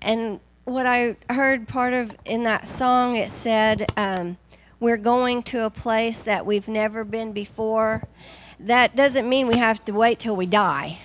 And what I heard part of in that song, it said, um, We're going to a place that we've never been before. That doesn't mean we have to wait till we die.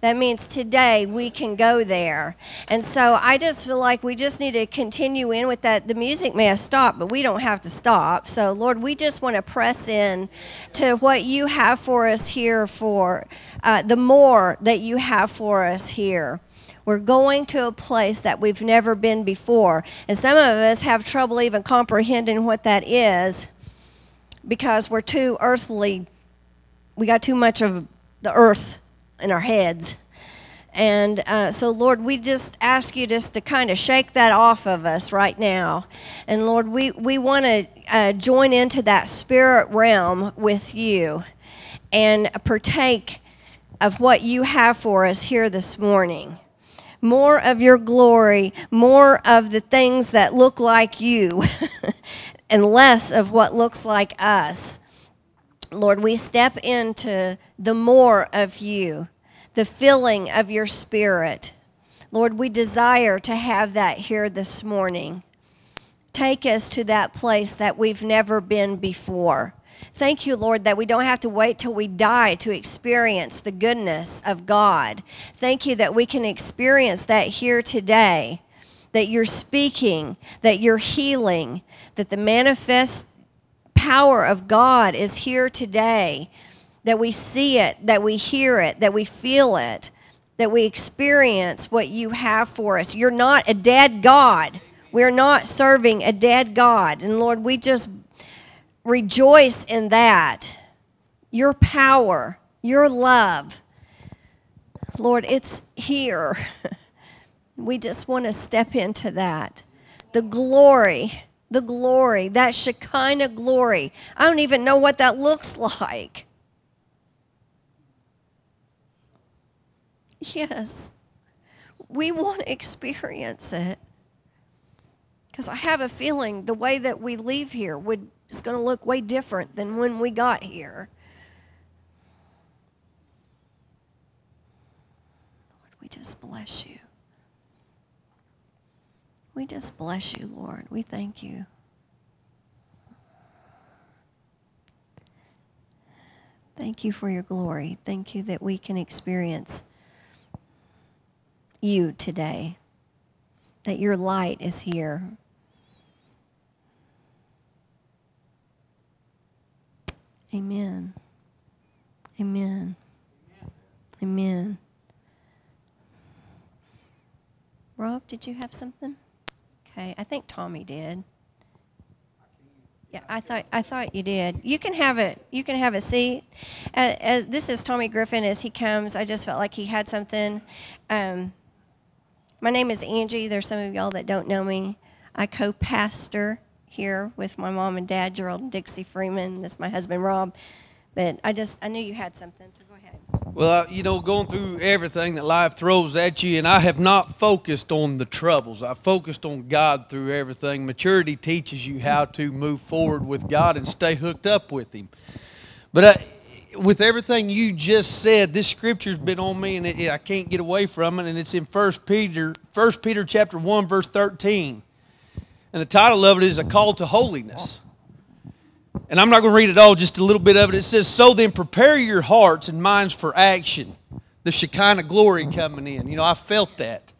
That means today we can go there. And so I just feel like we just need to continue in with that. The music may have stopped, but we don't have to stop. So, Lord, we just want to press in to what you have for us here for uh, the more that you have for us here. We're going to a place that we've never been before. And some of us have trouble even comprehending what that is because we're too earthly. We got too much of the earth in our heads. And uh, so, Lord, we just ask you just to kind of shake that off of us right now. And Lord, we, we want to uh, join into that spirit realm with you and partake of what you have for us here this morning. More of your glory, more of the things that look like you, and less of what looks like us. Lord, we step into the more of you the filling of your spirit. Lord, we desire to have that here this morning. Take us to that place that we've never been before. Thank you, Lord, that we don't have to wait till we die to experience the goodness of God. Thank you that we can experience that here today, that you're speaking, that you're healing, that the manifest power of God is here today that we see it, that we hear it, that we feel it, that we experience what you have for us. You're not a dead God. We're not serving a dead God. And Lord, we just rejoice in that. Your power, your love. Lord, it's here. we just want to step into that. The glory, the glory, that Shekinah glory. I don't even know what that looks like. Yes, we want to experience it. Because I have a feeling the way that we leave here would, is going to look way different than when we got here. Lord, we just bless you. We just bless you, Lord. We thank you. Thank you for your glory. Thank you that we can experience you today, that your light is here. Amen. Amen. Amen. Rob, did you have something? Okay, I think Tommy did. Yeah, I thought I thought you did. You can have it. You can have a seat. As, this is Tommy Griffin as he comes. I just felt like he had something. Um, my name is Angie. There's some of y'all that don't know me. I co pastor here with my mom and dad, Gerald and Dixie Freeman. That's my husband, Rob. But I just, I knew you had something, so go ahead. Well, you know, going through everything that life throws at you, and I have not focused on the troubles. I focused on God through everything. Maturity teaches you how to move forward with God and stay hooked up with Him. But I, with everything you just said, this scripture's been on me, and it, I can't get away from it. And it's in First Peter, First Peter chapter one, verse thirteen, and the title of it is a call to holiness. And I'm not going to read it all, just a little bit of it. It says, "So then, prepare your hearts and minds for action." The Shekinah glory coming in. You know, I felt that.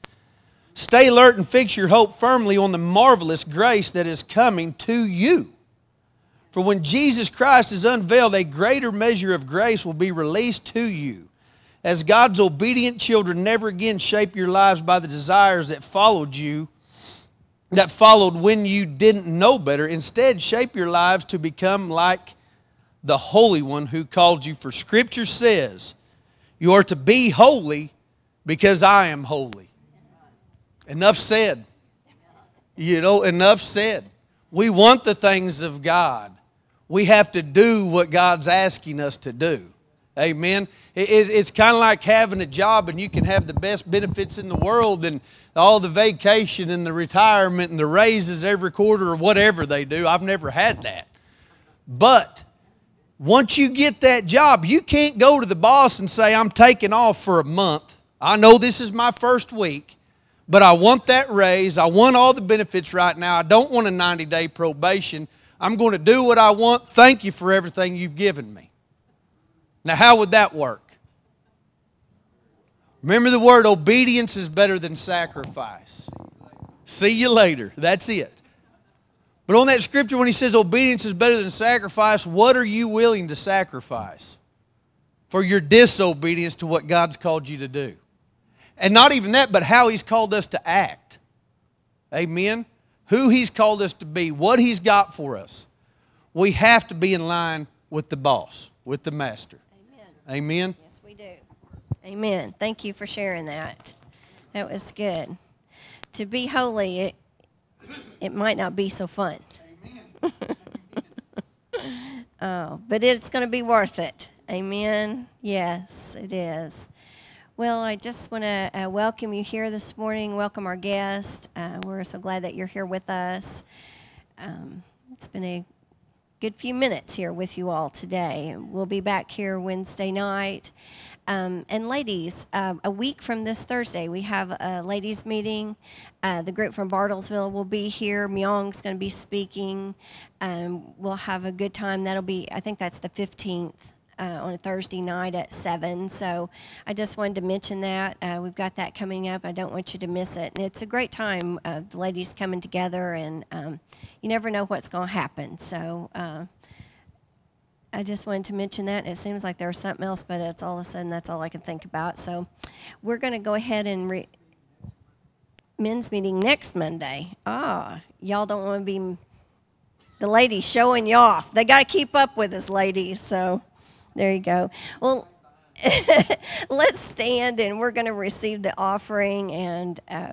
Stay alert and fix your hope firmly on the marvelous grace that is coming to you. For when Jesus Christ is unveiled, a greater measure of grace will be released to you. As God's obedient children, never again shape your lives by the desires that followed you, that followed when you didn't know better. Instead, shape your lives to become like the Holy One who called you. For Scripture says, You are to be holy because I am holy. Enough said. You know, enough said. We want the things of God we have to do what God's asking us to do. Amen. it's kind of like having a job and you can have the best benefits in the world and all the vacation and the retirement and the raises every quarter or whatever they do. I've never had that. But once you get that job, you can't go to the boss and say, I'm taking off for a month. I know this is my first week, but I want that raise. I want all the benefits right now. I don't want a 90 day probation. I'm going to do what I want. Thank you for everything you've given me. Now, how would that work? Remember the word obedience is better than sacrifice. See you later. That's it. But on that scripture, when he says obedience is better than sacrifice, what are you willing to sacrifice for your disobedience to what God's called you to do? And not even that, but how he's called us to act. Amen? Who he's called us to be, what he's got for us. We have to be in line with the boss, with the master. Amen. Amen? Yes, we do. Amen. Thank you for sharing that. That was good. To be holy, it, it might not be so fun. oh, but it's going to be worth it. Amen. Yes, it is. Well, I just want to uh, welcome you here this morning. Welcome our guest. Uh, we're so glad that you're here with us. Um, it's been a good few minutes here with you all today. We'll be back here Wednesday night. Um, and ladies, uh, a week from this Thursday, we have a ladies' meeting. Uh, the group from Bartlesville will be here. Myong's going to be speaking. Um, we'll have a good time. That'll be, I think that's the 15th. Uh, on a Thursday night at 7. So I just wanted to mention that. Uh, we've got that coming up. I don't want you to miss it. And it's a great time of the ladies coming together, and um, you never know what's going to happen. So uh, I just wanted to mention that. It seems like there was something else, but it's all of a sudden that's all I can think about. So we're going to go ahead and re- men's meeting next Monday. Ah, y'all don't want to be the ladies showing you off. They got to keep up with us, ladies. So there you go. Well. let's stand and we're going to receive the offering and uh,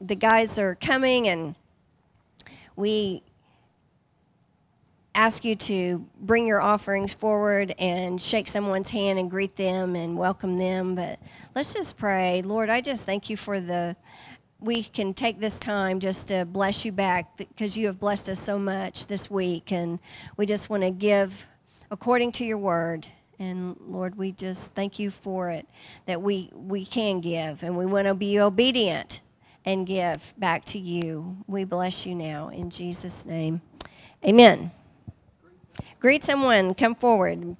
the guys are coming and we ask you to bring your offerings forward and shake someone's hand and greet them and welcome them. But let's just pray. Lord, I just thank you for the, we can take this time just to bless you back because you have blessed us so much this week. And we just want to give according to your word. And Lord, we just thank you for it that we, we can give and we want to be obedient and give back to you. We bless you now in Jesus' name. Amen. Greet someone, come forward.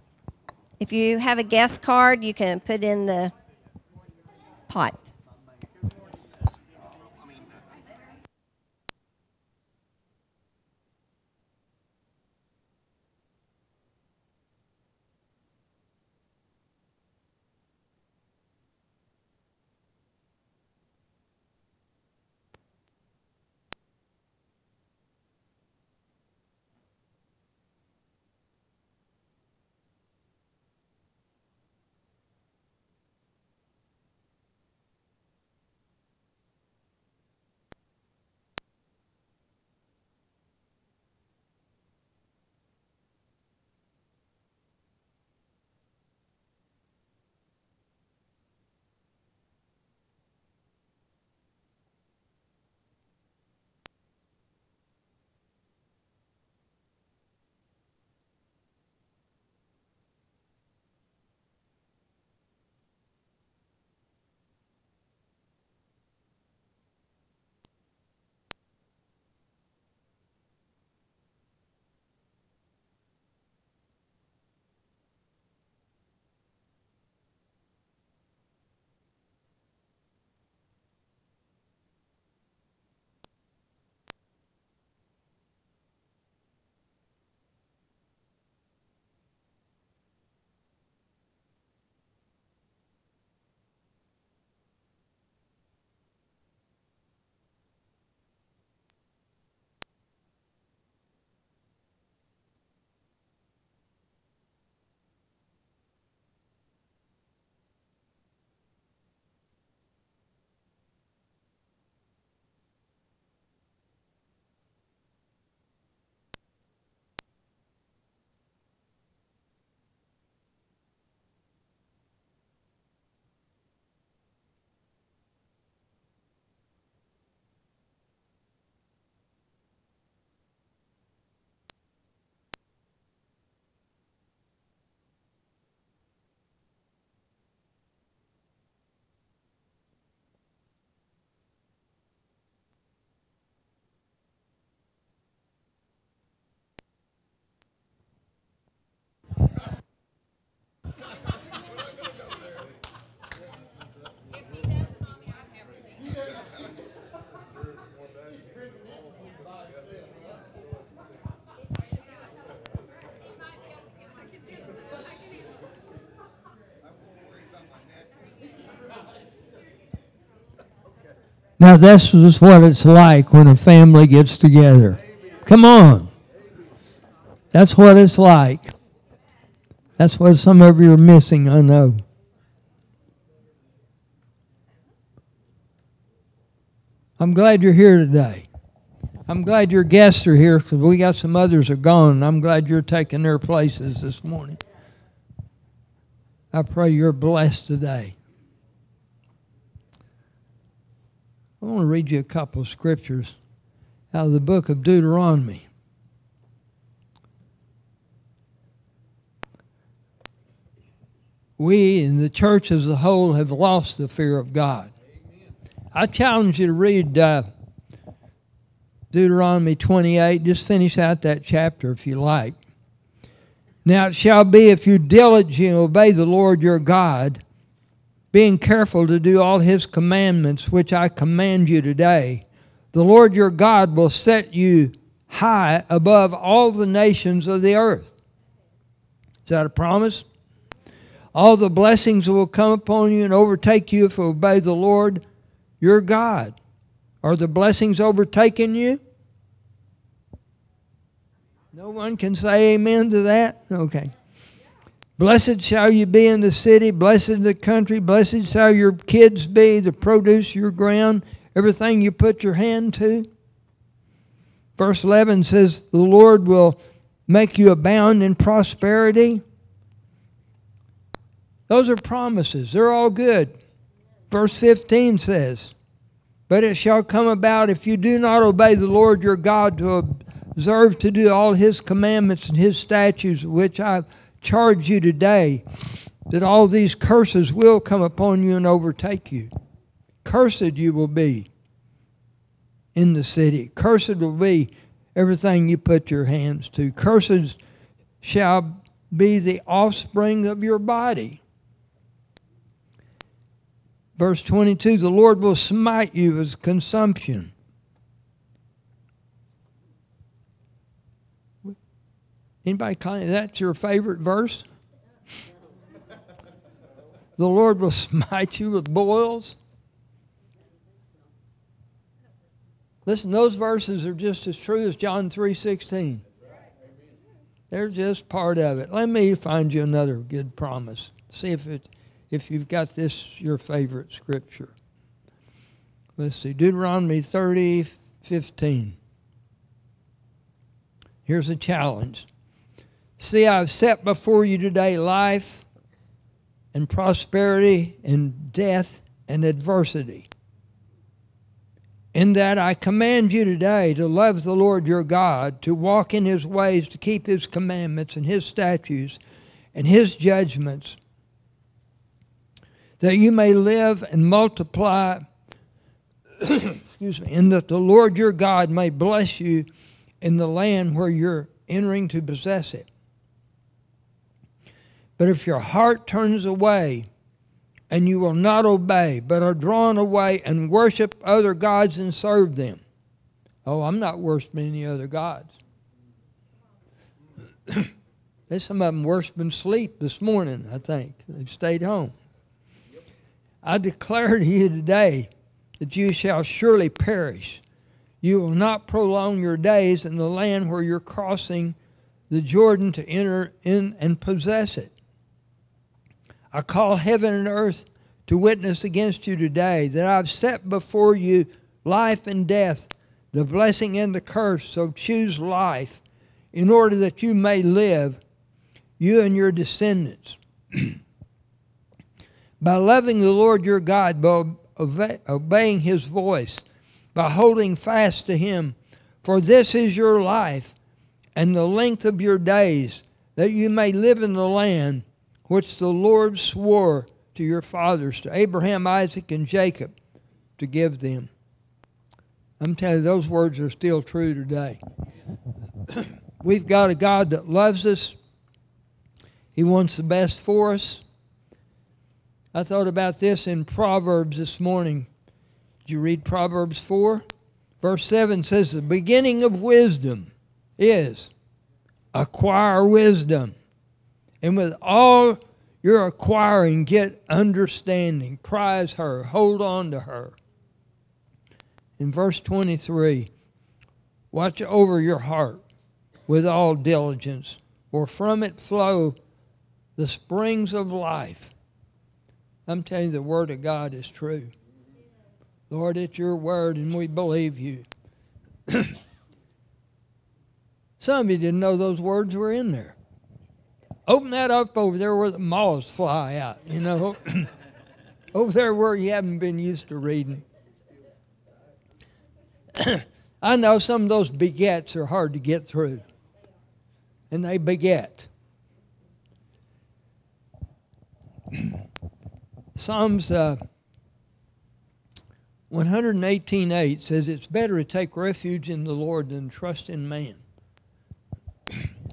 If you have a guest card, you can put in the pot. Now, this is what it's like when a family gets together. Come on. That's what it's like. That's what some of you are missing, I know. I'm glad you're here today. I'm glad your guests are here because we got some others are gone. I'm glad you're taking their places this morning. I pray you're blessed today. I want to read you a couple of scriptures out of the book of Deuteronomy. We in the church as a whole have lost the fear of God. I challenge you to read uh, Deuteronomy 28. Just finish out that chapter if you like. Now it shall be if you diligently obey the Lord your God, being careful to do all his commandments which I command you today, the Lord your God will set you high above all the nations of the earth. Is that a promise? All the blessings will come upon you and overtake you if you obey the Lord your God. Are the blessings overtaking you? No one can say amen to that? Okay. Blessed shall you be in the city, blessed in the country, blessed shall your kids be, the produce your ground, everything you put your hand to. Verse 11 says, The Lord will make you abound in prosperity. Those are promises, they're all good. Verse 15 says, But it shall come about if you do not obey the Lord your God to observe to do all his commandments and his statutes, which I charge you today that all these curses will come upon you and overtake you. Cursed you will be in the city. Cursed will be everything you put your hands to. Cursed shall be the offspring of your body. Verse 22 The Lord will smite you as consumption. Anybody claim that's your favorite verse? the Lord will smite you with boils. Listen, those verses are just as true as John 3:16. They're just part of it. Let me find you another good promise. See if it if you've got this your favorite scripture. Let's see, Deuteronomy 30, 15. Here's a challenge. See, I've set before you today life and prosperity and death and adversity. In that I command you today to love the Lord your God, to walk in his ways, to keep his commandments and his statutes and his judgments, that you may live and multiply, excuse me, and that the Lord your God may bless you in the land where you're entering to possess it. But if your heart turns away and you will not obey, but are drawn away and worship other gods and serve them, oh, I'm not worshiping any other gods. There's some of them worshiping sleep this morning, I think. They've stayed home. I declare to you today that you shall surely perish. You will not prolong your days in the land where you're crossing the Jordan to enter in and possess it. I call heaven and earth to witness against you today that I've set before you life and death, the blessing and the curse. So choose life in order that you may live, you and your descendants. by loving the Lord your God, by obeying his voice, by holding fast to him. For this is your life and the length of your days, that you may live in the land which the Lord swore to your fathers, to Abraham, Isaac, and Jacob, to give them. I'm telling you, those words are still true today. We've got a God that loves us. He wants the best for us. I thought about this in Proverbs this morning. Did you read Proverbs 4? Verse 7 says, The beginning of wisdom is acquire wisdom. And with all you're acquiring, get understanding. Prize her, hold on to her. in verse 23 Watch over your heart with all diligence, for from it flow the springs of life. I'm telling you, the Word of God is true. Lord, it's your Word, and we believe you. Some of you didn't know those words were in there. Open that up over there where the moths fly out, you know. over there where you haven't been used to reading. I know some of those begets are hard to get through, and they beget. Psalms uh, 118.8 says, It's better to take refuge in the Lord than trust in man.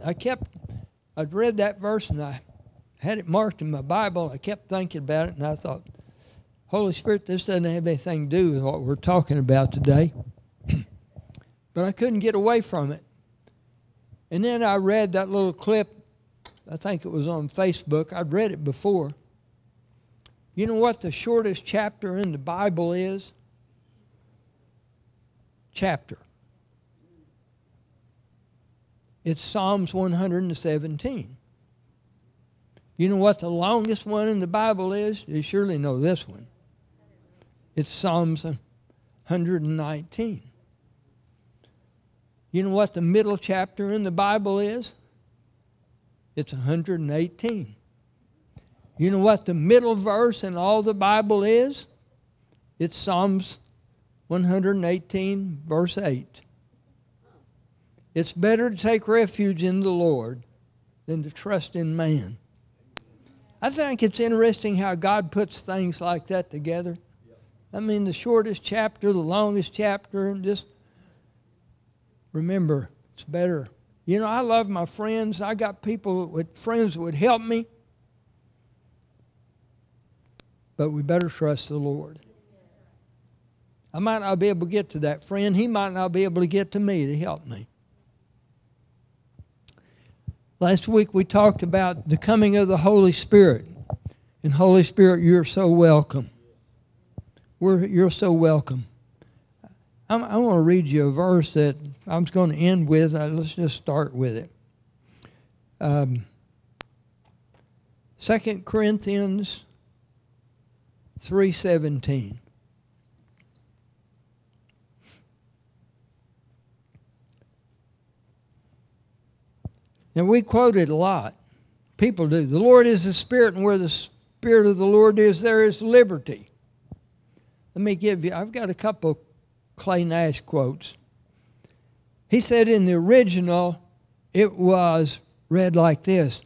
I kept, I'd read that verse and I had it marked in my Bible. I kept thinking about it and I thought, Holy Spirit, this doesn't have anything to do with what we're talking about today. but I couldn't get away from it. And then I read that little clip, I think it was on Facebook. I'd read it before. You know what the shortest chapter in the Bible is? Chapter. It's Psalms 117. You know what the longest one in the Bible is? You surely know this one. It's Psalms 119. You know what the middle chapter in the Bible is? It's 118. You know what the middle verse in all the Bible is? It's Psalms 118, verse 8. It's better to take refuge in the Lord than to trust in man. I think it's interesting how God puts things like that together. I mean, the shortest chapter, the longest chapter, and just remember, it's better. You know, I love my friends. I got people with friends that would help me. But we better trust the Lord. I might not be able to get to that friend. He might not be able to get to me to help me. Last week we talked about the coming of the Holy Spirit. And Holy Spirit, you're so welcome. We're, you're so welcome. I'm, I want to read you a verse that I'm going to end with. Uh, let's just start with it. Um, 2 Corinthians 3.17. Now, we quote it a lot. People do. The Lord is the Spirit, and where the Spirit of the Lord is, there is liberty. Let me give you, I've got a couple Clay Nash quotes. He said in the original, it was read like this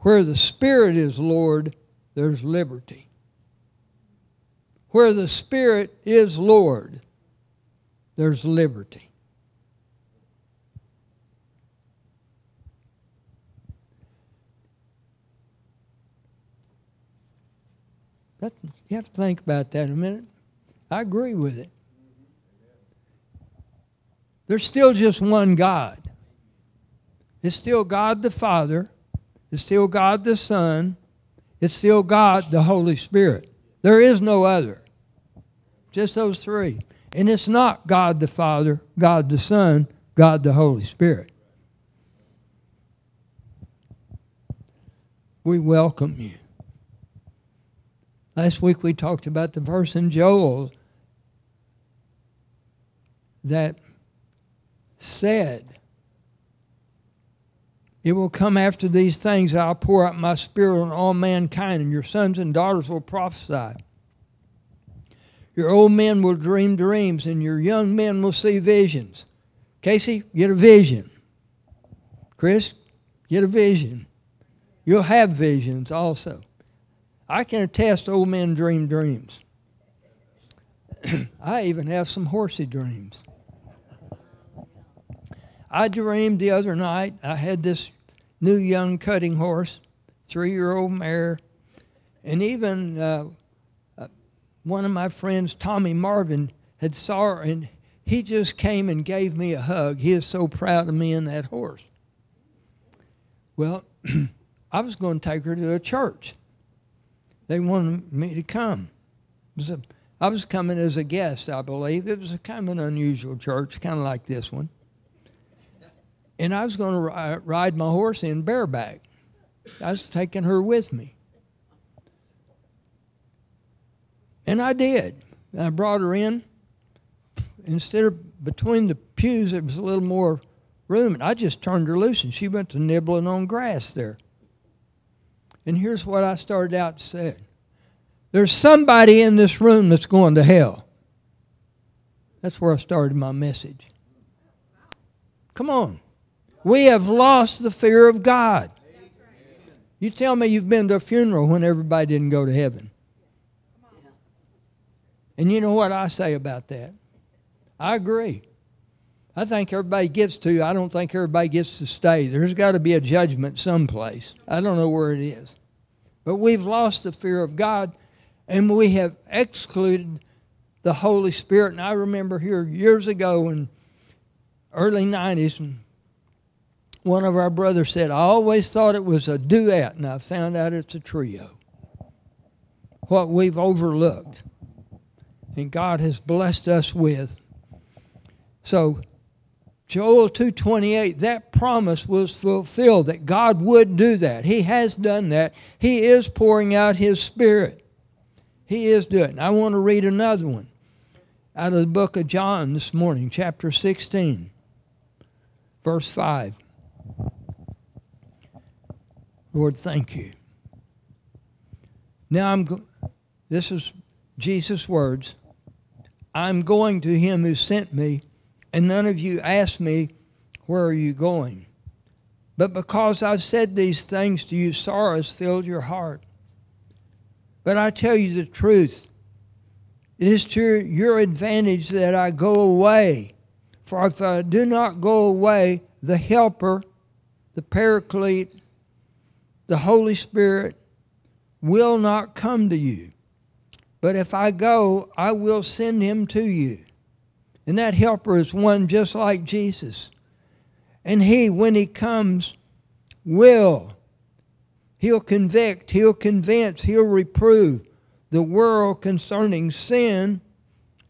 Where the Spirit is Lord, there's liberty. Where the Spirit is Lord, there's liberty. That, you have to think about that a minute. I agree with it. There's still just one God. It's still God the Father. It's still God the Son. It's still God the Holy Spirit. There is no other. Just those three. And it's not God the Father, God the Son, God the Holy Spirit. We welcome you. Last week we talked about the verse in Joel that said, It will come after these things, I'll pour out my spirit on all mankind, and your sons and daughters will prophesy. Your old men will dream dreams, and your young men will see visions. Casey, get a vision. Chris, get a vision. You'll have visions also. I can attest old men dream dreams. I even have some horsey dreams. I dreamed the other night I had this new young cutting horse, three year old mare, and even uh, uh, one of my friends, Tommy Marvin, had saw her and he just came and gave me a hug. He is so proud of me and that horse. Well, I was going to take her to a church. They wanted me to come. A, I was coming as a guest, I believe. It was a kind of an unusual church, kind of like this one. And I was going to ride my horse in bareback. I was taking her with me. And I did. I brought her in. Instead of between the pews, there was a little more room, and I just turned her loose, and she went to nibbling on grass there. And here's what I started out to say There's somebody in this room that's going to hell. That's where I started my message. Come on. We have lost the fear of God. You tell me you've been to a funeral when everybody didn't go to heaven. And you know what I say about that? I agree. I think everybody gets to. I don't think everybody gets to stay. There's got to be a judgment someplace. I don't know where it is. But we've lost the fear of God and we have excluded the Holy Spirit. And I remember here years ago in early 90s, and one of our brothers said, I always thought it was a duet, and I found out it's a trio. What we've overlooked and God has blessed us with. So Joel 2:28 that promise was fulfilled that God would do that. He has done that. He is pouring out his spirit. He is doing. I want to read another one out of the book of John this morning, chapter 16, verse 5. Lord, thank you. Now I'm go- this is Jesus' words. I'm going to him who sent me, and none of you asked me, Where are you going? But because I've said these things to you, sorrow has filled your heart. But I tell you the truth. It is to your advantage that I go away. For if I do not go away, the Helper, the Paraclete, the Holy Spirit will not come to you. But if I go, I will send him to you. And that helper is one just like Jesus. And he, when he comes, will. He'll convict, he'll convince, he'll reprove the world concerning sin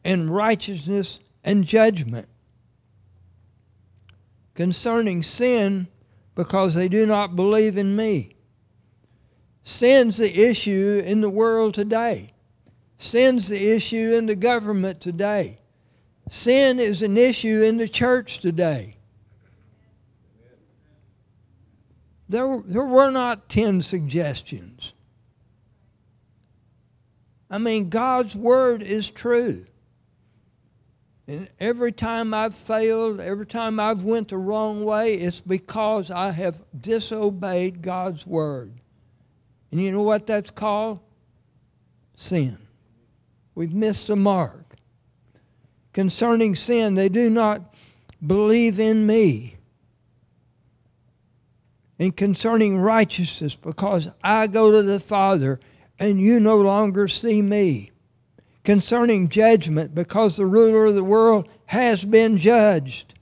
and righteousness and judgment. Concerning sin, because they do not believe in me. Sin's the issue in the world today. Sin's the issue in the government today. Sin is an issue in the church today. There, there were not 10 suggestions. I mean, God's word is true. And every time I've failed, every time I've went the wrong way, it's because I have disobeyed God's word. And you know what that's called? Sin. We've missed the mark. Concerning sin, they do not believe in me. And concerning righteousness, because I go to the Father and you no longer see me. Concerning judgment, because the ruler of the world has been judged.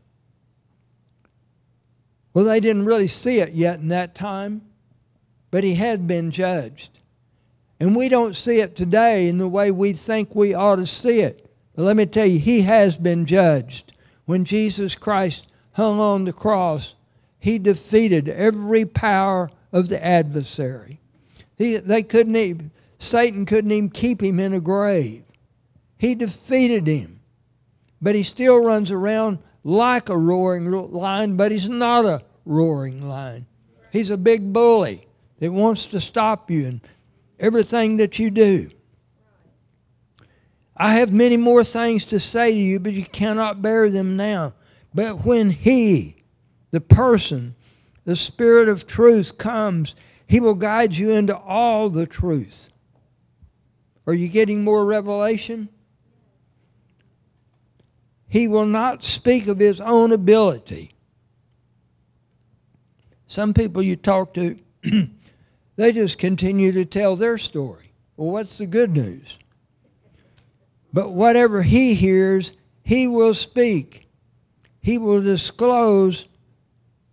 Well, they didn't really see it yet in that time, but he had been judged. And we don't see it today in the way we think we ought to see it. But let me tell you, he has been judged. When Jesus Christ hung on the cross, he defeated every power of the adversary. He, they couldn't even, Satan couldn't even keep him in a grave. He defeated him. But he still runs around like a roaring lion, but he's not a roaring lion. He's a big bully that wants to stop you and everything that you do. I have many more things to say to you, but you cannot bear them now. But when He, the person, the Spirit of truth comes, He will guide you into all the truth. Are you getting more revelation? He will not speak of His own ability. Some people you talk to They just continue to tell their story. Well, what's the good news? But whatever he hears, he will speak. He will disclose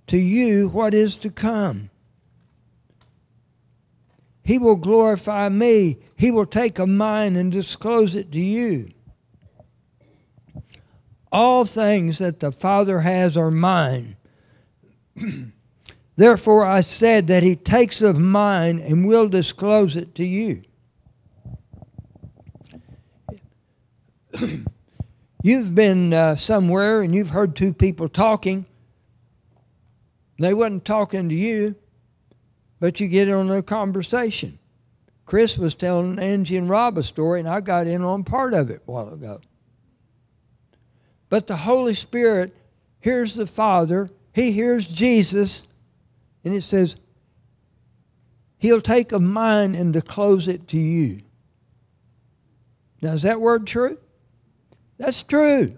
to you what is to come. He will glorify me. He will take a mine and disclose it to you. All things that the Father has are mine. Therefore I said that he takes of mine and will disclose it to you. you've been uh, somewhere and you've heard two people talking. They wasn't talking to you, but you get on a conversation. Chris was telling Angie and Rob a story, and I got in on part of it a while ago. But the Holy Spirit hears the Father, He hears Jesus, and it says, He'll take a mind and disclose it to you. Now, is that word true? That's true.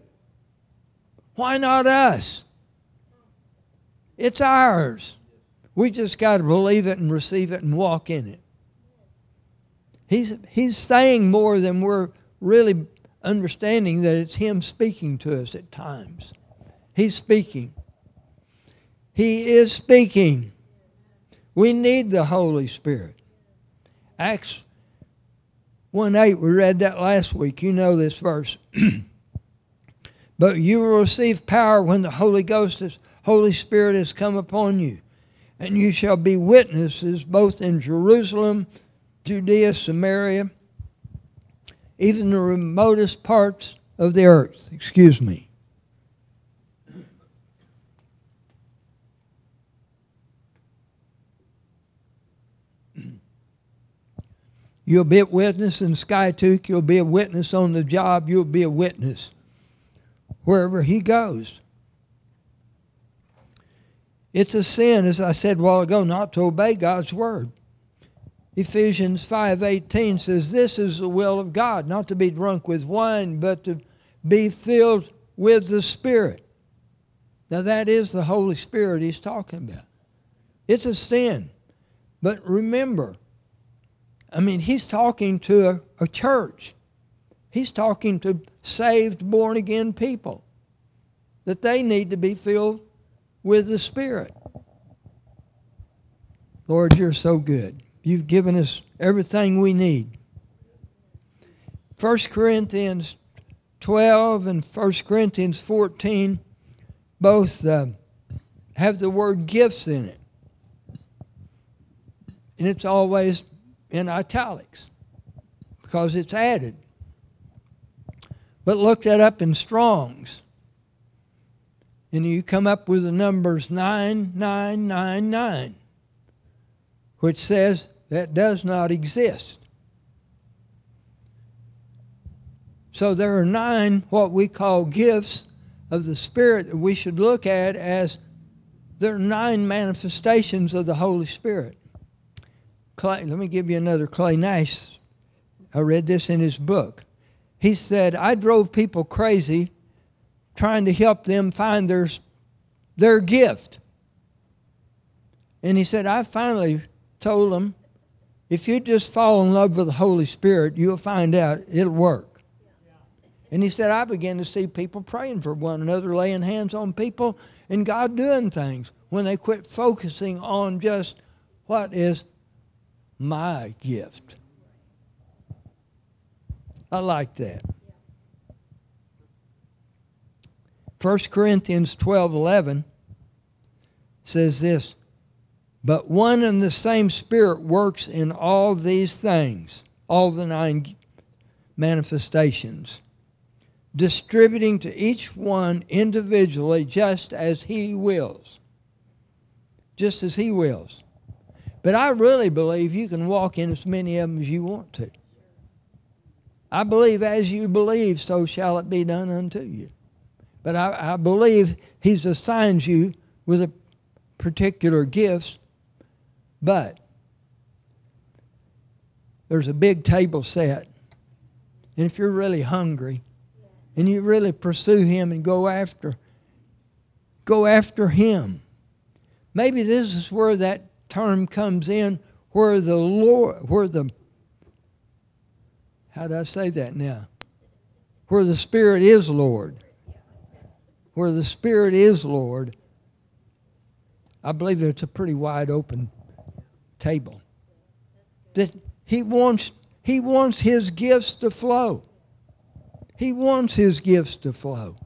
Why not us? It's ours. We just got to believe it and receive it and walk in it. He's, he's saying more than we're really understanding that it's Him speaking to us at times. He's speaking. He is speaking. We need the Holy Spirit. Acts 1 8, we read that last week. You know this verse. but you will receive power when the Holy Ghost, is, Holy Spirit has come upon you. And you shall be witnesses both in Jerusalem, Judea, Samaria, even the remotest parts of the earth. Excuse me. You'll be a witness in Skiatook. You'll be a witness on the job. You'll be a witness wherever he goes. It's a sin, as I said a while ago, not to obey God's word. Ephesians 5:18 says this is the will of God, not to be drunk with wine, but to be filled with the Spirit. Now that is the Holy Spirit he's talking about. It's a sin. But remember, I mean, he's talking to a, a church. He's talking to saved, born again people that they need to be filled with the Spirit. Lord, you're so good. You've given us everything we need. 1 Corinthians 12 and 1 Corinthians 14 both uh, have the word gifts in it. And it's always in italics because it's added. But look that up in Strong's. And you come up with the numbers 9999, which says that does not exist. So there are nine what we call gifts of the Spirit that we should look at as there are nine manifestations of the Holy Spirit. Clay, let me give you another Clay Nash. I read this in his book. He said, I drove people crazy trying to help them find their, their gift. And he said, I finally told them, if you just fall in love with the Holy Spirit, you'll find out it'll work. And he said, I began to see people praying for one another, laying hands on people, and God doing things when they quit focusing on just what is my gift. I like that. 1 Corinthians 12 11 says this But one and the same Spirit works in all these things, all the nine manifestations, distributing to each one individually just as He wills. Just as He wills. But I really believe you can walk in as many of them as you want to. I believe as you believe, so shall it be done unto you. But I, I believe He's assigned you with a particular gifts, but there's a big table set. And if you're really hungry and you really pursue Him and go after, go after Him. Maybe this is where that term comes in where the Lord, where the, how do I say that now? Where the Spirit is Lord. Where the Spirit is Lord. I believe it's a pretty wide open table. that he wants he wants his gifts to flow. He wants his gifts to flow.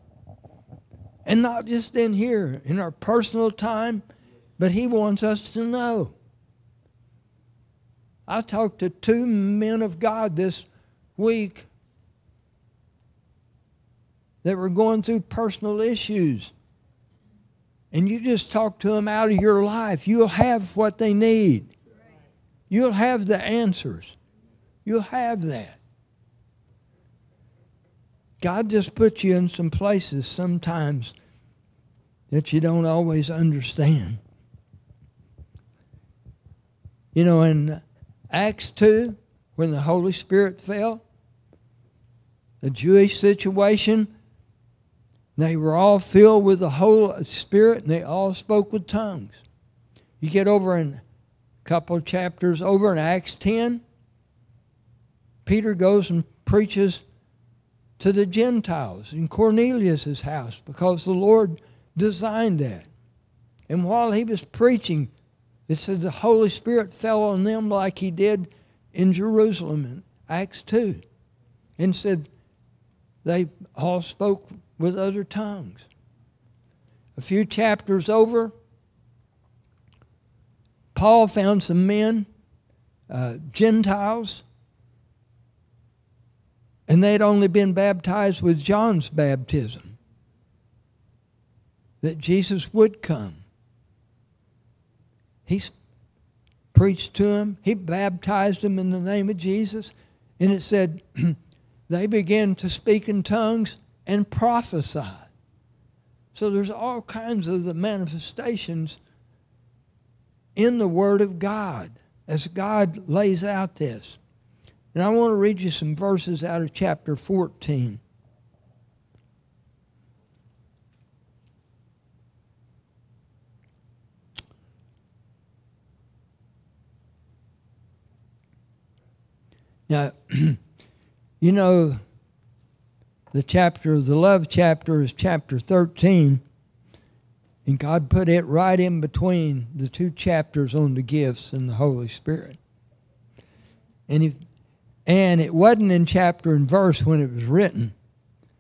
And not just in here, in our personal time, but he wants us to know. I talked to two men of God this week that were going through personal issues. And you just talk to them out of your life, you'll have what they need. You'll have the answers. You'll have that. God just puts you in some places sometimes that you don't always understand. You know, in Acts 2, when the Holy Spirit fell, the Jewish situation, they were all filled with the Holy Spirit and they all spoke with tongues. You get over in a couple of chapters over in Acts 10, Peter goes and preaches to the Gentiles in Cornelius' house because the Lord designed that. And while he was preaching, it said the Holy Spirit fell on them like he did in Jerusalem in Acts 2. And said they all spoke with other tongues. A few chapters over, Paul found some men, uh, Gentiles, and they'd only been baptized with John's baptism. That Jesus would come. He preached to them, he baptized them in the name of Jesus, and it said they began to speak in tongues and prophesy. So there's all kinds of the manifestations in the Word of God as God lays out this. And I want to read you some verses out of chapter 14. Now, you know, the chapter, of the love chapter is chapter 13, and God put it right in between the two chapters on the gifts and the Holy Spirit. And if and it wasn't in chapter and verse when it was written.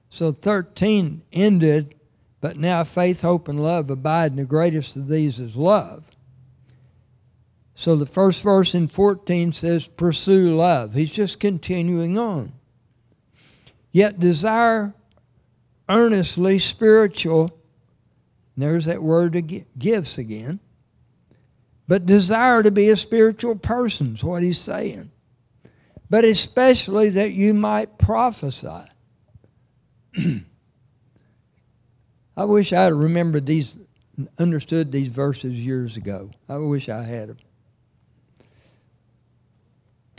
So 13 ended, but now faith, hope, and love abide, and the greatest of these is love. So the first verse in 14 says, pursue love. He's just continuing on. Yet desire earnestly spiritual, there's that word gifts again, but desire to be a spiritual person is what he's saying but especially that you might prophesy. I wish I had remembered these, understood these verses years ago. I wish I had.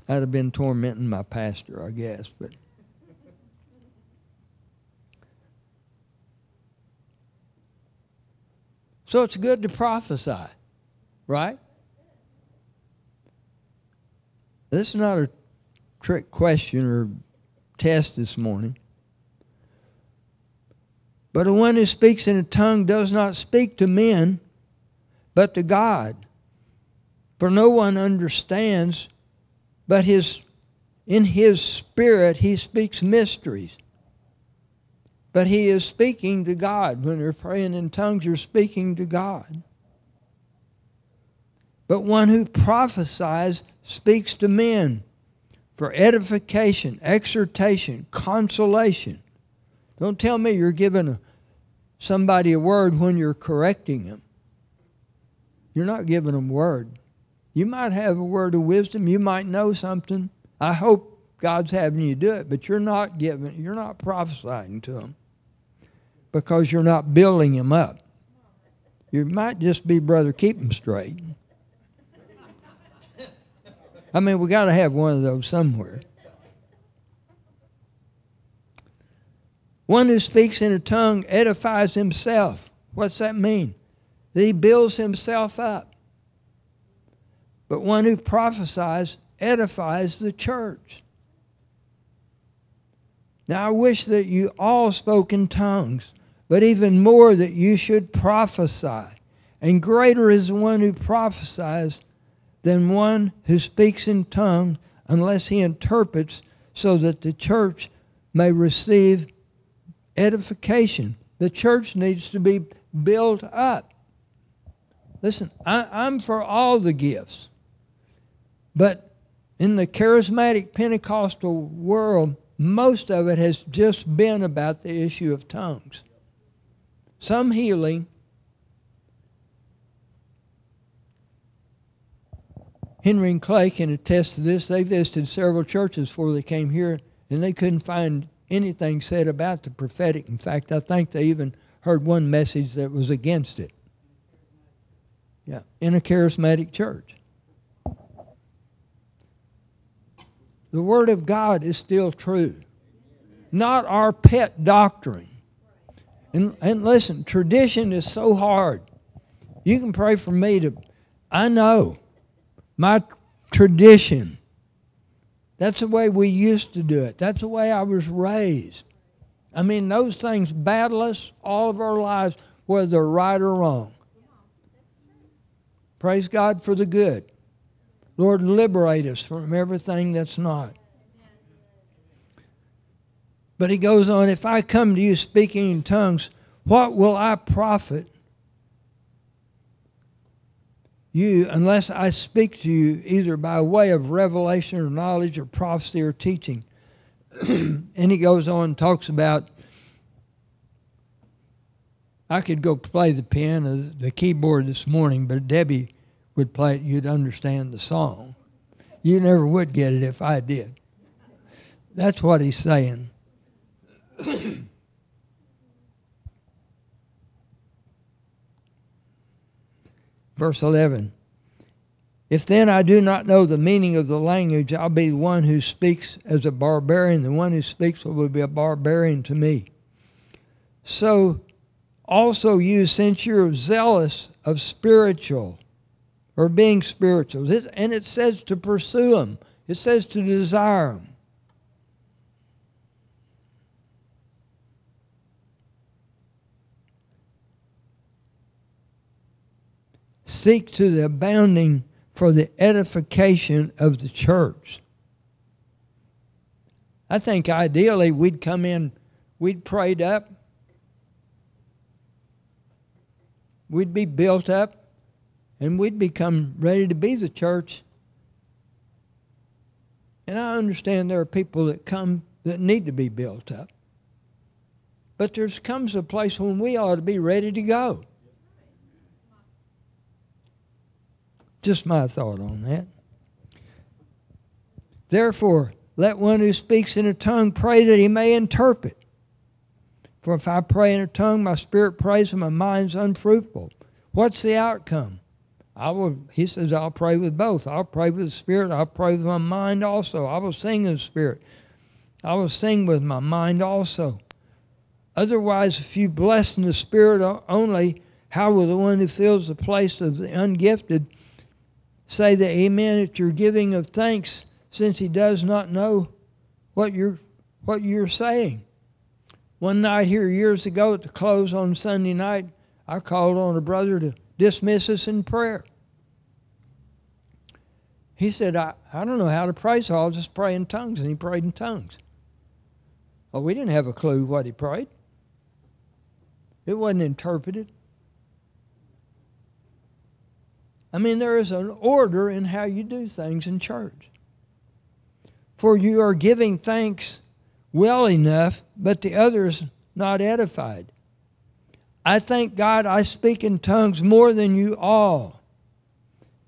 I'd have been tormenting my pastor, I guess, but. So it's good to prophesy, right? This is not a trick question or test this morning. But the one who speaks in a tongue does not speak to men, but to God. For no one understands, but his, in his spirit he speaks mysteries. But he is speaking to God. When you're praying in tongues, you're speaking to God. But one who prophesies speaks to men for edification, exhortation, consolation. Don't tell me you're giving somebody a word when you're correcting them. You're not giving them word. You might have a word of wisdom. You might know something. I hope God's having you do it, but you're not giving. You're not prophesying to them because you're not building them up. You might just be, brother, keep them straight. I mean, we got to have one of those somewhere. One who speaks in a tongue edifies himself. What's that mean? He builds himself up. But one who prophesies edifies the church. Now, I wish that you all spoke in tongues, but even more that you should prophesy. And greater is the one who prophesies than one who speaks in tongues unless he interprets so that the church may receive edification. The church needs to be built up. Listen, I, I'm for all the gifts. But in the charismatic Pentecostal world, most of it has just been about the issue of tongues. Some healing. Henry and Clay can attest to this. They visited several churches before they came here, and they couldn't find anything said about the prophetic. In fact, I think they even heard one message that was against it. Yeah, in a charismatic church. The Word of God is still true, not our pet doctrine. And, and listen, tradition is so hard. You can pray for me to, I know my tradition. That's the way we used to do it. That's the way I was raised. I mean, those things battle us all of our lives, whether they're right or wrong. Praise God for the good. Lord, liberate us from everything that's not. But he goes on, if I come to you speaking in tongues, what will I profit you unless I speak to you either by way of revelation or knowledge or prophecy or teaching? and he goes on and talks about I could go play the piano, the keyboard this morning, but Debbie would play it, you'd understand the song. You never would get it if I did. That's what he's saying. Verse 11 If then I do not know the meaning of the language, I'll be the one who speaks as a barbarian. The one who speaks will be a barbarian to me. So also you, since you're zealous of spiritual, or being spiritual. And it says to pursue them, it says to desire them. Seek to the abounding for the edification of the church. I think ideally we'd come in, we'd prayed up, we'd be built up, and we'd become ready to be the church. And I understand there are people that come that need to be built up. But there comes a place when we ought to be ready to go. Just my thought on that. Therefore, let one who speaks in a tongue pray that he may interpret. For if I pray in a tongue, my spirit prays and my mind's unfruitful. What's the outcome? I will, he says, I'll pray with both. I'll pray with the Spirit. I'll pray with my mind also. I will sing in the Spirit. I will sing with my mind also. Otherwise, if you bless in the Spirit only, how will the one who fills the place of the ungifted say the amen at your giving of thanks since he does not know what you're, what you're saying? One night here years ago at the close on Sunday night, I called on a brother to dismiss us in prayer. He said, I, I don't know how to pray, so I'll just pray in tongues. And he prayed in tongues. Well, we didn't have a clue what he prayed, it wasn't interpreted. I mean, there is an order in how you do things in church. For you are giving thanks well enough, but the others not edified. I thank God I speak in tongues more than you all.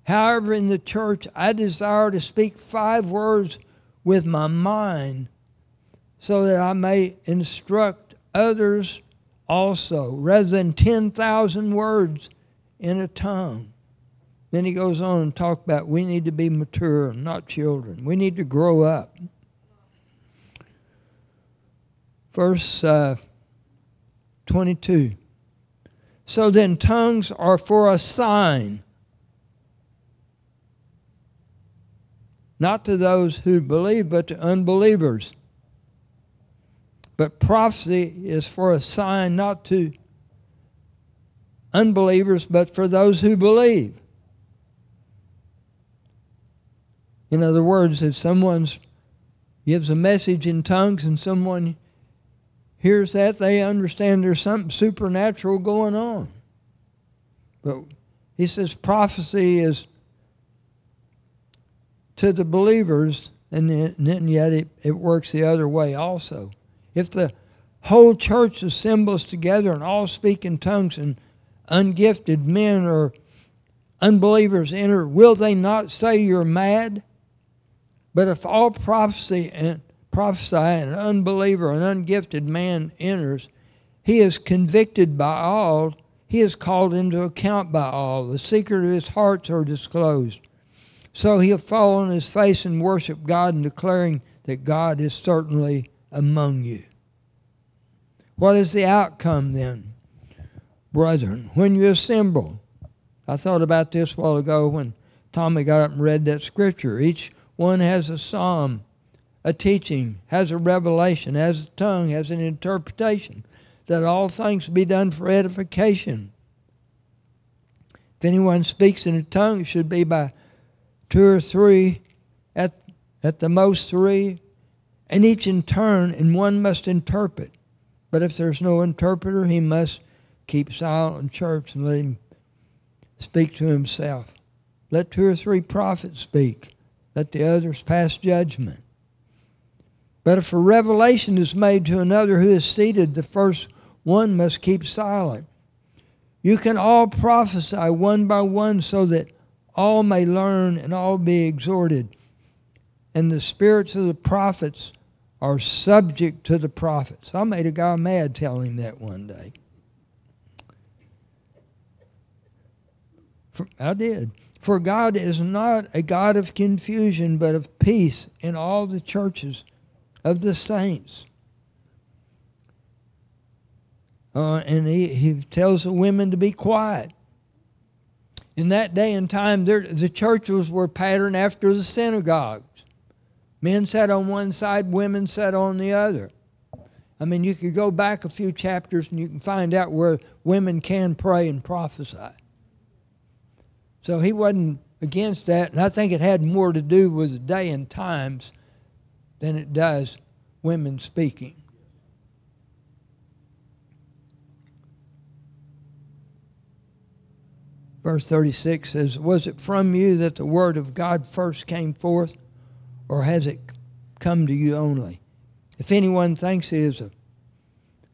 However, in the church, I desire to speak five words with my mind so that I may instruct others also, rather than 10,000 words in a tongue. Then he goes on and talk about we need to be mature, not children. We need to grow up. Verse uh, 22. So then, tongues are for a sign, not to those who believe, but to unbelievers. But prophecy is for a sign, not to unbelievers, but for those who believe. In other words, if someone gives a message in tongues and someone hears that, they understand there's something supernatural going on. But he says prophecy is to the believers, and then yet it, it works the other way also. If the whole church assembles together and all speak in tongues and ungifted men or unbelievers enter, will they not say you're mad? But if all prophecy and prophesy and an unbeliever, an ungifted man enters, he is convicted by all, he is called into account by all. The secret of his hearts are disclosed. So he'll fall on his face and worship God and declaring that God is certainly among you. What is the outcome then? Brethren, when you assemble, I thought about this a while ago when Tommy got up and read that scripture. Each one has a psalm, a teaching, has a revelation, has a tongue, has an interpretation, that all things be done for edification. If anyone speaks in a tongue, it should be by two or three, at, at the most three, and each in turn, and one must interpret. But if there's no interpreter, he must keep silent in church and let him speak to himself. Let two or three prophets speak. Let the others pass judgment. But if a revelation is made to another who is seated, the first one must keep silent. You can all prophesy one by one so that all may learn and all be exhorted. And the spirits of the prophets are subject to the prophets. I made a guy mad telling him that one day. I did. For God is not a God of confusion, but of peace in all the churches of the saints. Uh, and he, he tells the women to be quiet. In that day and time, there, the churches were patterned after the synagogues. Men sat on one side, women sat on the other. I mean, you could go back a few chapters and you can find out where women can pray and prophesy. So he wasn't against that, and I think it had more to do with the day and times than it does women speaking. Verse 36 says, Was it from you that the word of God first came forth? or has it come to you only? If anyone thinks he is a,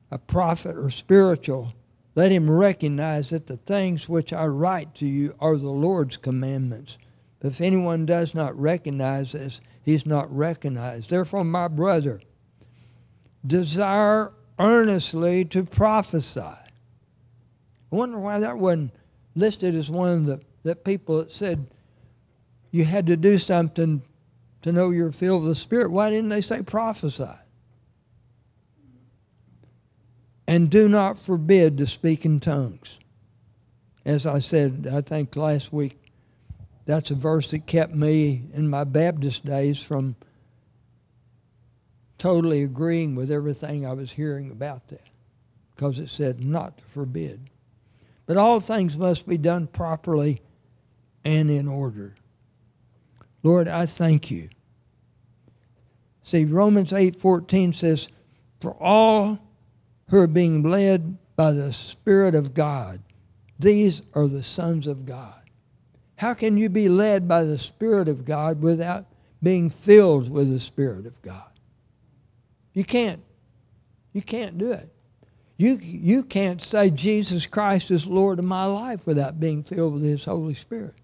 a prophet or spiritual, let him recognize that the things which I write to you are the Lord's commandments. If anyone does not recognize this, he's not recognized. Therefore, my brother, desire earnestly to prophesy. I wonder why that wasn't listed as one of the, the people that said you had to do something to know you're filled with the Spirit, why didn't they say prophesy? And do not forbid to speak in tongues. As I said, I think last week, that's a verse that kept me in my Baptist days from totally agreeing with everything I was hearing about that. Because it said not to forbid. But all things must be done properly and in order. Lord, I thank you. See, Romans 8:14 says, "For all who are being led by the Spirit of God, these are the sons of God." How can you be led by the Spirit of God without being filled with the Spirit of God? You can't. You can't do it. You, you can't say Jesus Christ is Lord of my life without being filled with His Holy Spirit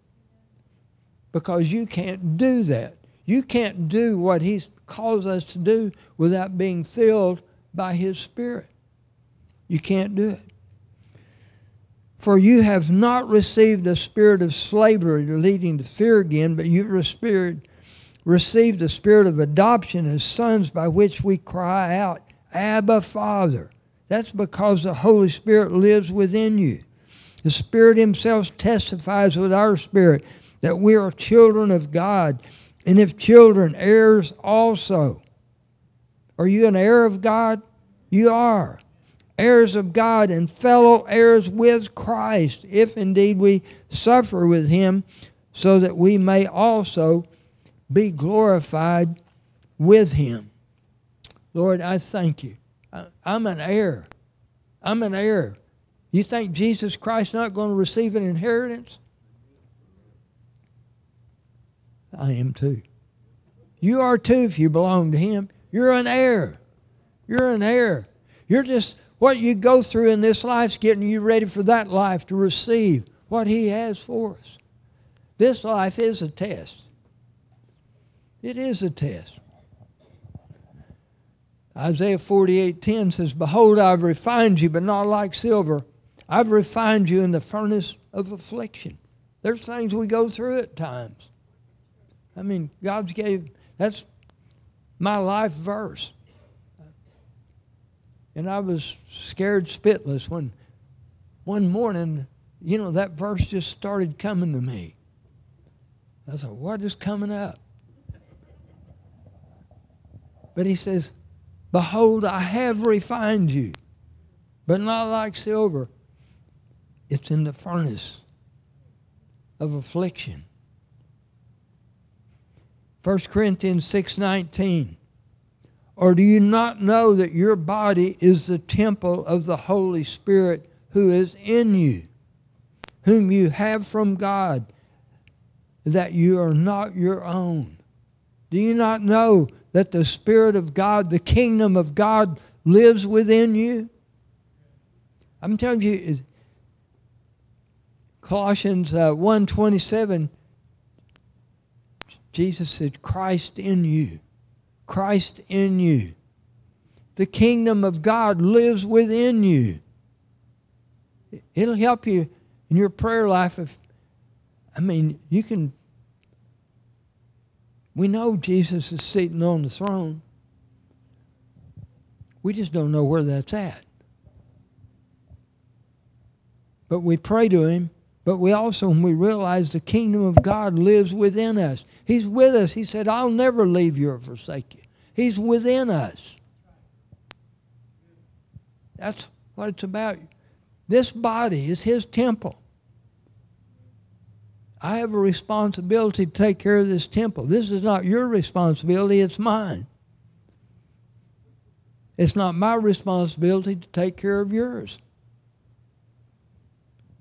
because you can't do that. You can't do what He calls us to do without being filled by His Spirit. You can't do it. For you have not received a spirit of slavery leading to fear again, but you have received the spirit of adoption as sons by which we cry out, Abba, Father. That's because the Holy Spirit lives within you. The Spirit Himself testifies with our spirit that we are children of God, and if children, heirs also. Are you an heir of God? You are. Heirs of God and fellow heirs with Christ, if indeed we suffer with him, so that we may also be glorified with him. Lord, I thank you. I'm an heir. I'm an heir. You think Jesus Christ not going to receive an inheritance? I am too. You are too if you belong to him. You're an heir. You're an heir. You're just what you go through in this life's getting you ready for that life to receive what he has for us. This life is a test. It is a test. Isaiah 48:10 says, "Behold, I've refined you, but not like silver. I've refined you in the furnace of affliction." There's things we go through at times. I mean, God's gave that's my life verse. And I was scared spitless when one morning, you know, that verse just started coming to me. I thought, what is coming up? But he says, Behold, I have refined you, but not like silver. It's in the furnace of affliction. 1 Corinthians 6:19 Or do you not know that your body is the temple of the Holy Spirit who is in you, whom you have from God, that you are not your own? Do you not know that the Spirit of God, the kingdom of God, lives within you? I'm telling you, Colossians uh, 1.27, Jesus said, Christ in you. Christ in you. The kingdom of God lives within you. It'll help you in your prayer life if, I mean, you can we know Jesus is sitting on the throne. We just don't know where that's at. But we pray to him, but we also, when we realize the kingdom of God lives within us, he's with us. He said, I'll never leave you or forsake you. He's within us. That's what it's about. This body is his temple. I have a responsibility to take care of this temple. This is not your responsibility, it's mine. It's not my responsibility to take care of yours.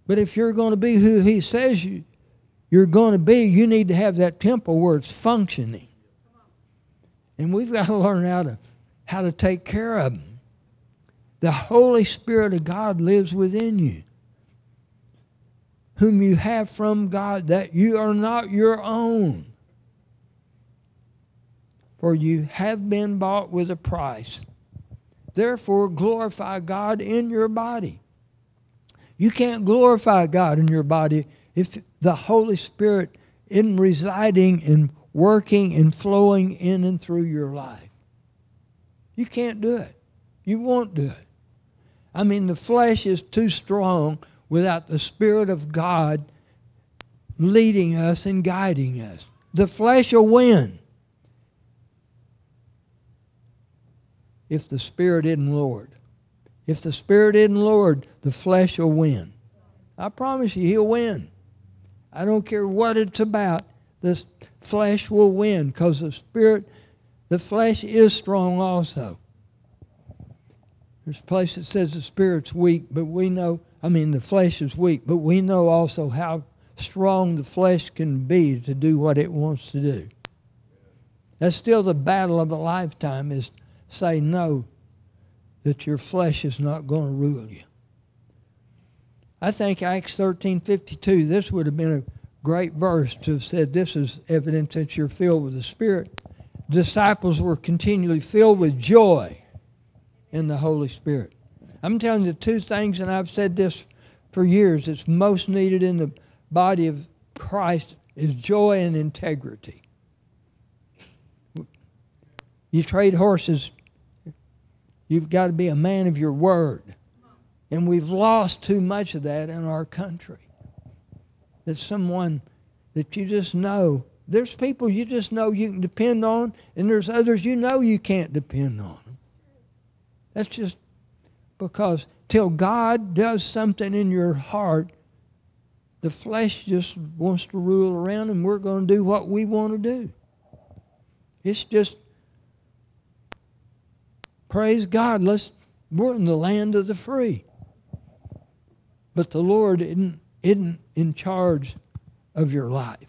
But if you're going to be who he says you, you're going to be, you need to have that temple where it's functioning. And we've got to learn how to, how to take care of them. The Holy Spirit of God lives within you whom you have from God, that you are not your own. For you have been bought with a price. Therefore, glorify God in your body. You can't glorify God in your body if the Holy Spirit isn't residing and working and flowing in and through your life. You can't do it. You won't do it. I mean, the flesh is too strong without the Spirit of God leading us and guiding us. The flesh will win if the Spirit isn't Lord. If the Spirit isn't Lord, the flesh will win. I promise you, he'll win. I don't care what it's about. The flesh will win because the Spirit, the flesh is strong also. There's a place that says the Spirit's weak, but we know I mean, the flesh is weak, but we know also how strong the flesh can be to do what it wants to do. That's still the battle of a lifetime is say no, that your flesh is not going to rule you. I think Acts 13:52, this would have been a great verse to have said this is evidence that you're filled with the Spirit. Disciples were continually filled with joy in the Holy Spirit. I'm telling you two things, and I've said this for years. It's most needed in the body of Christ is joy and integrity. You trade horses, you've got to be a man of your word. And we've lost too much of that in our country. That someone that you just know, there's people you just know you can depend on, and there's others you know you can't depend on. That's just because till God does something in your heart, the flesh just wants to rule around and we're going to do what we want to do. It's just praise God. Let's we're in the land of the free. But the Lord isn't, isn't in charge of your life.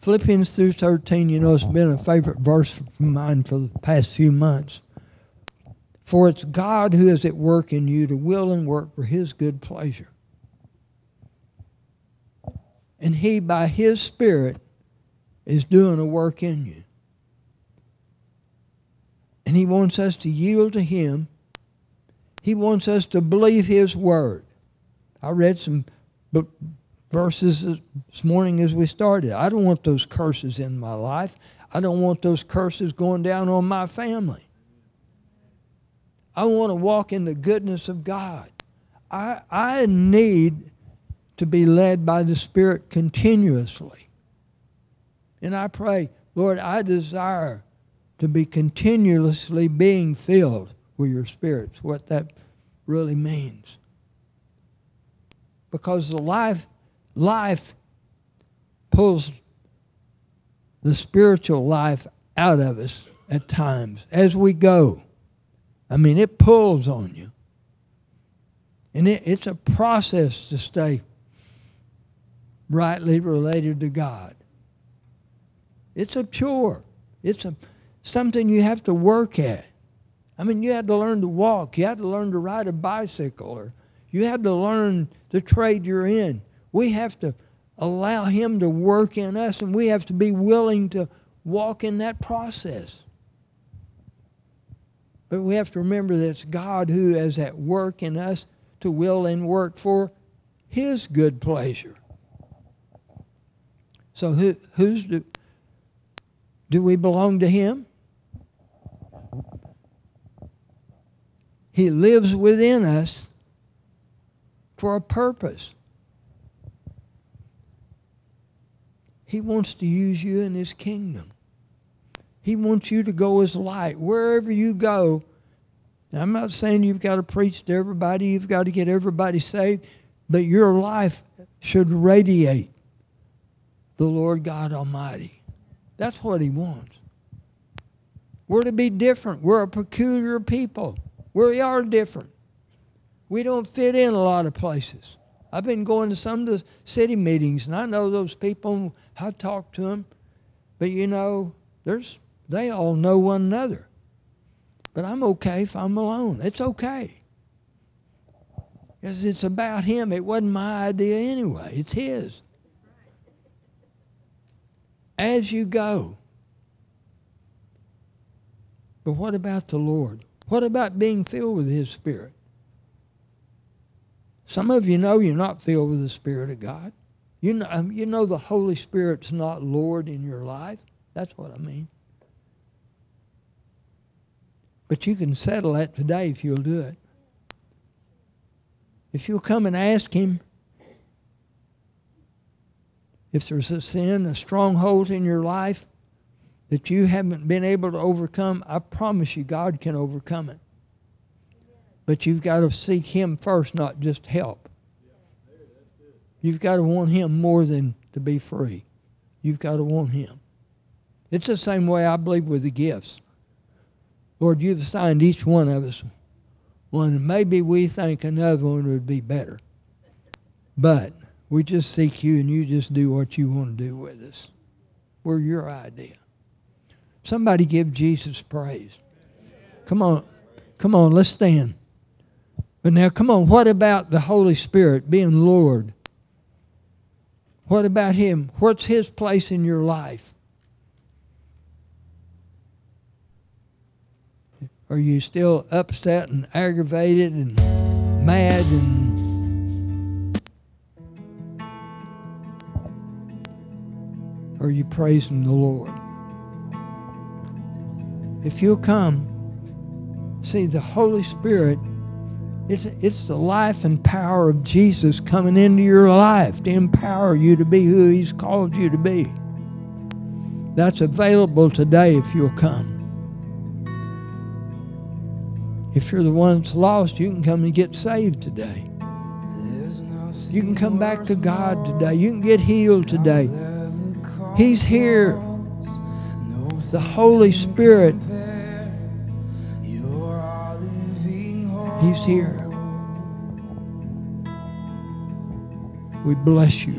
Philippians 3.13, you know, it's been a favorite verse of mine for the past few months. For it's God who is at work in you to will and work for his good pleasure. And he, by his Spirit, is doing a work in you. And he wants us to yield to him. He wants us to believe his word. I read some verses this morning as we started. I don't want those curses in my life. I don't want those curses going down on my family. I want to walk in the goodness of God. I, I need to be led by the Spirit continuously. And I pray, Lord, I desire to be continuously being filled with your spirits, what that really means. Because the life life pulls the spiritual life out of us at times as we go. I mean, it pulls on you. And it, it's a process to stay rightly related to God. It's a chore. It's a something you have to work at. I mean, you had to learn to walk. You had to learn to ride a bicycle, or you had to learn the trade you're in. We have to allow Him to work in us, and we have to be willing to walk in that process. But we have to remember that it's God who is at work in us to will and work for His good pleasure. So who, who's do, do we belong to Him? He lives within us for a purpose. He wants to use you in his kingdom. He wants you to go as light wherever you go. Now, I'm not saying you've got to preach to everybody, you've got to get everybody saved, but your life should radiate the Lord God Almighty. That's what he wants. We're to be different. We're a peculiar people. We are different. We don't fit in a lot of places. I've been going to some of the city meetings, and I know those people. I talk to them, but you know, there's they all know one another. But I'm okay if I'm alone. It's okay. Because it's about him. It wasn't my idea anyway. It's his. As you go. But what about the Lord? What about being filled with his Spirit? Some of you know you're not filled with the Spirit of God. You know, um, you know the Holy Spirit's not Lord in your life. That's what I mean. But you can settle that today if you'll do it. If you'll come and ask Him if there's a sin, a stronghold in your life that you haven't been able to overcome, I promise you God can overcome it. But you've got to seek Him first, not just help. You've got to want Him more than to be free. You've got to want Him. It's the same way I believe with the gifts. Lord, you've assigned each one of us one. And maybe we think another one would be better. But we just seek you and you just do what you want to do with us. We're your idea. Somebody give Jesus praise. Come on. Come on, let's stand. But now, come on, what about the Holy Spirit being Lord? What about Him? What's His place in your life? Are you still upset and aggravated and mad and are you praising the Lord? If you'll come, see the Holy Spirit it's, it's the life and power of Jesus coming into your life to empower you to be who He's called you to be. That's available today if you'll come. If you're the one that's lost, you can come and get saved today. You can come back to God today. You can get healed today. He's here. The Holy Spirit. He's here. We bless you.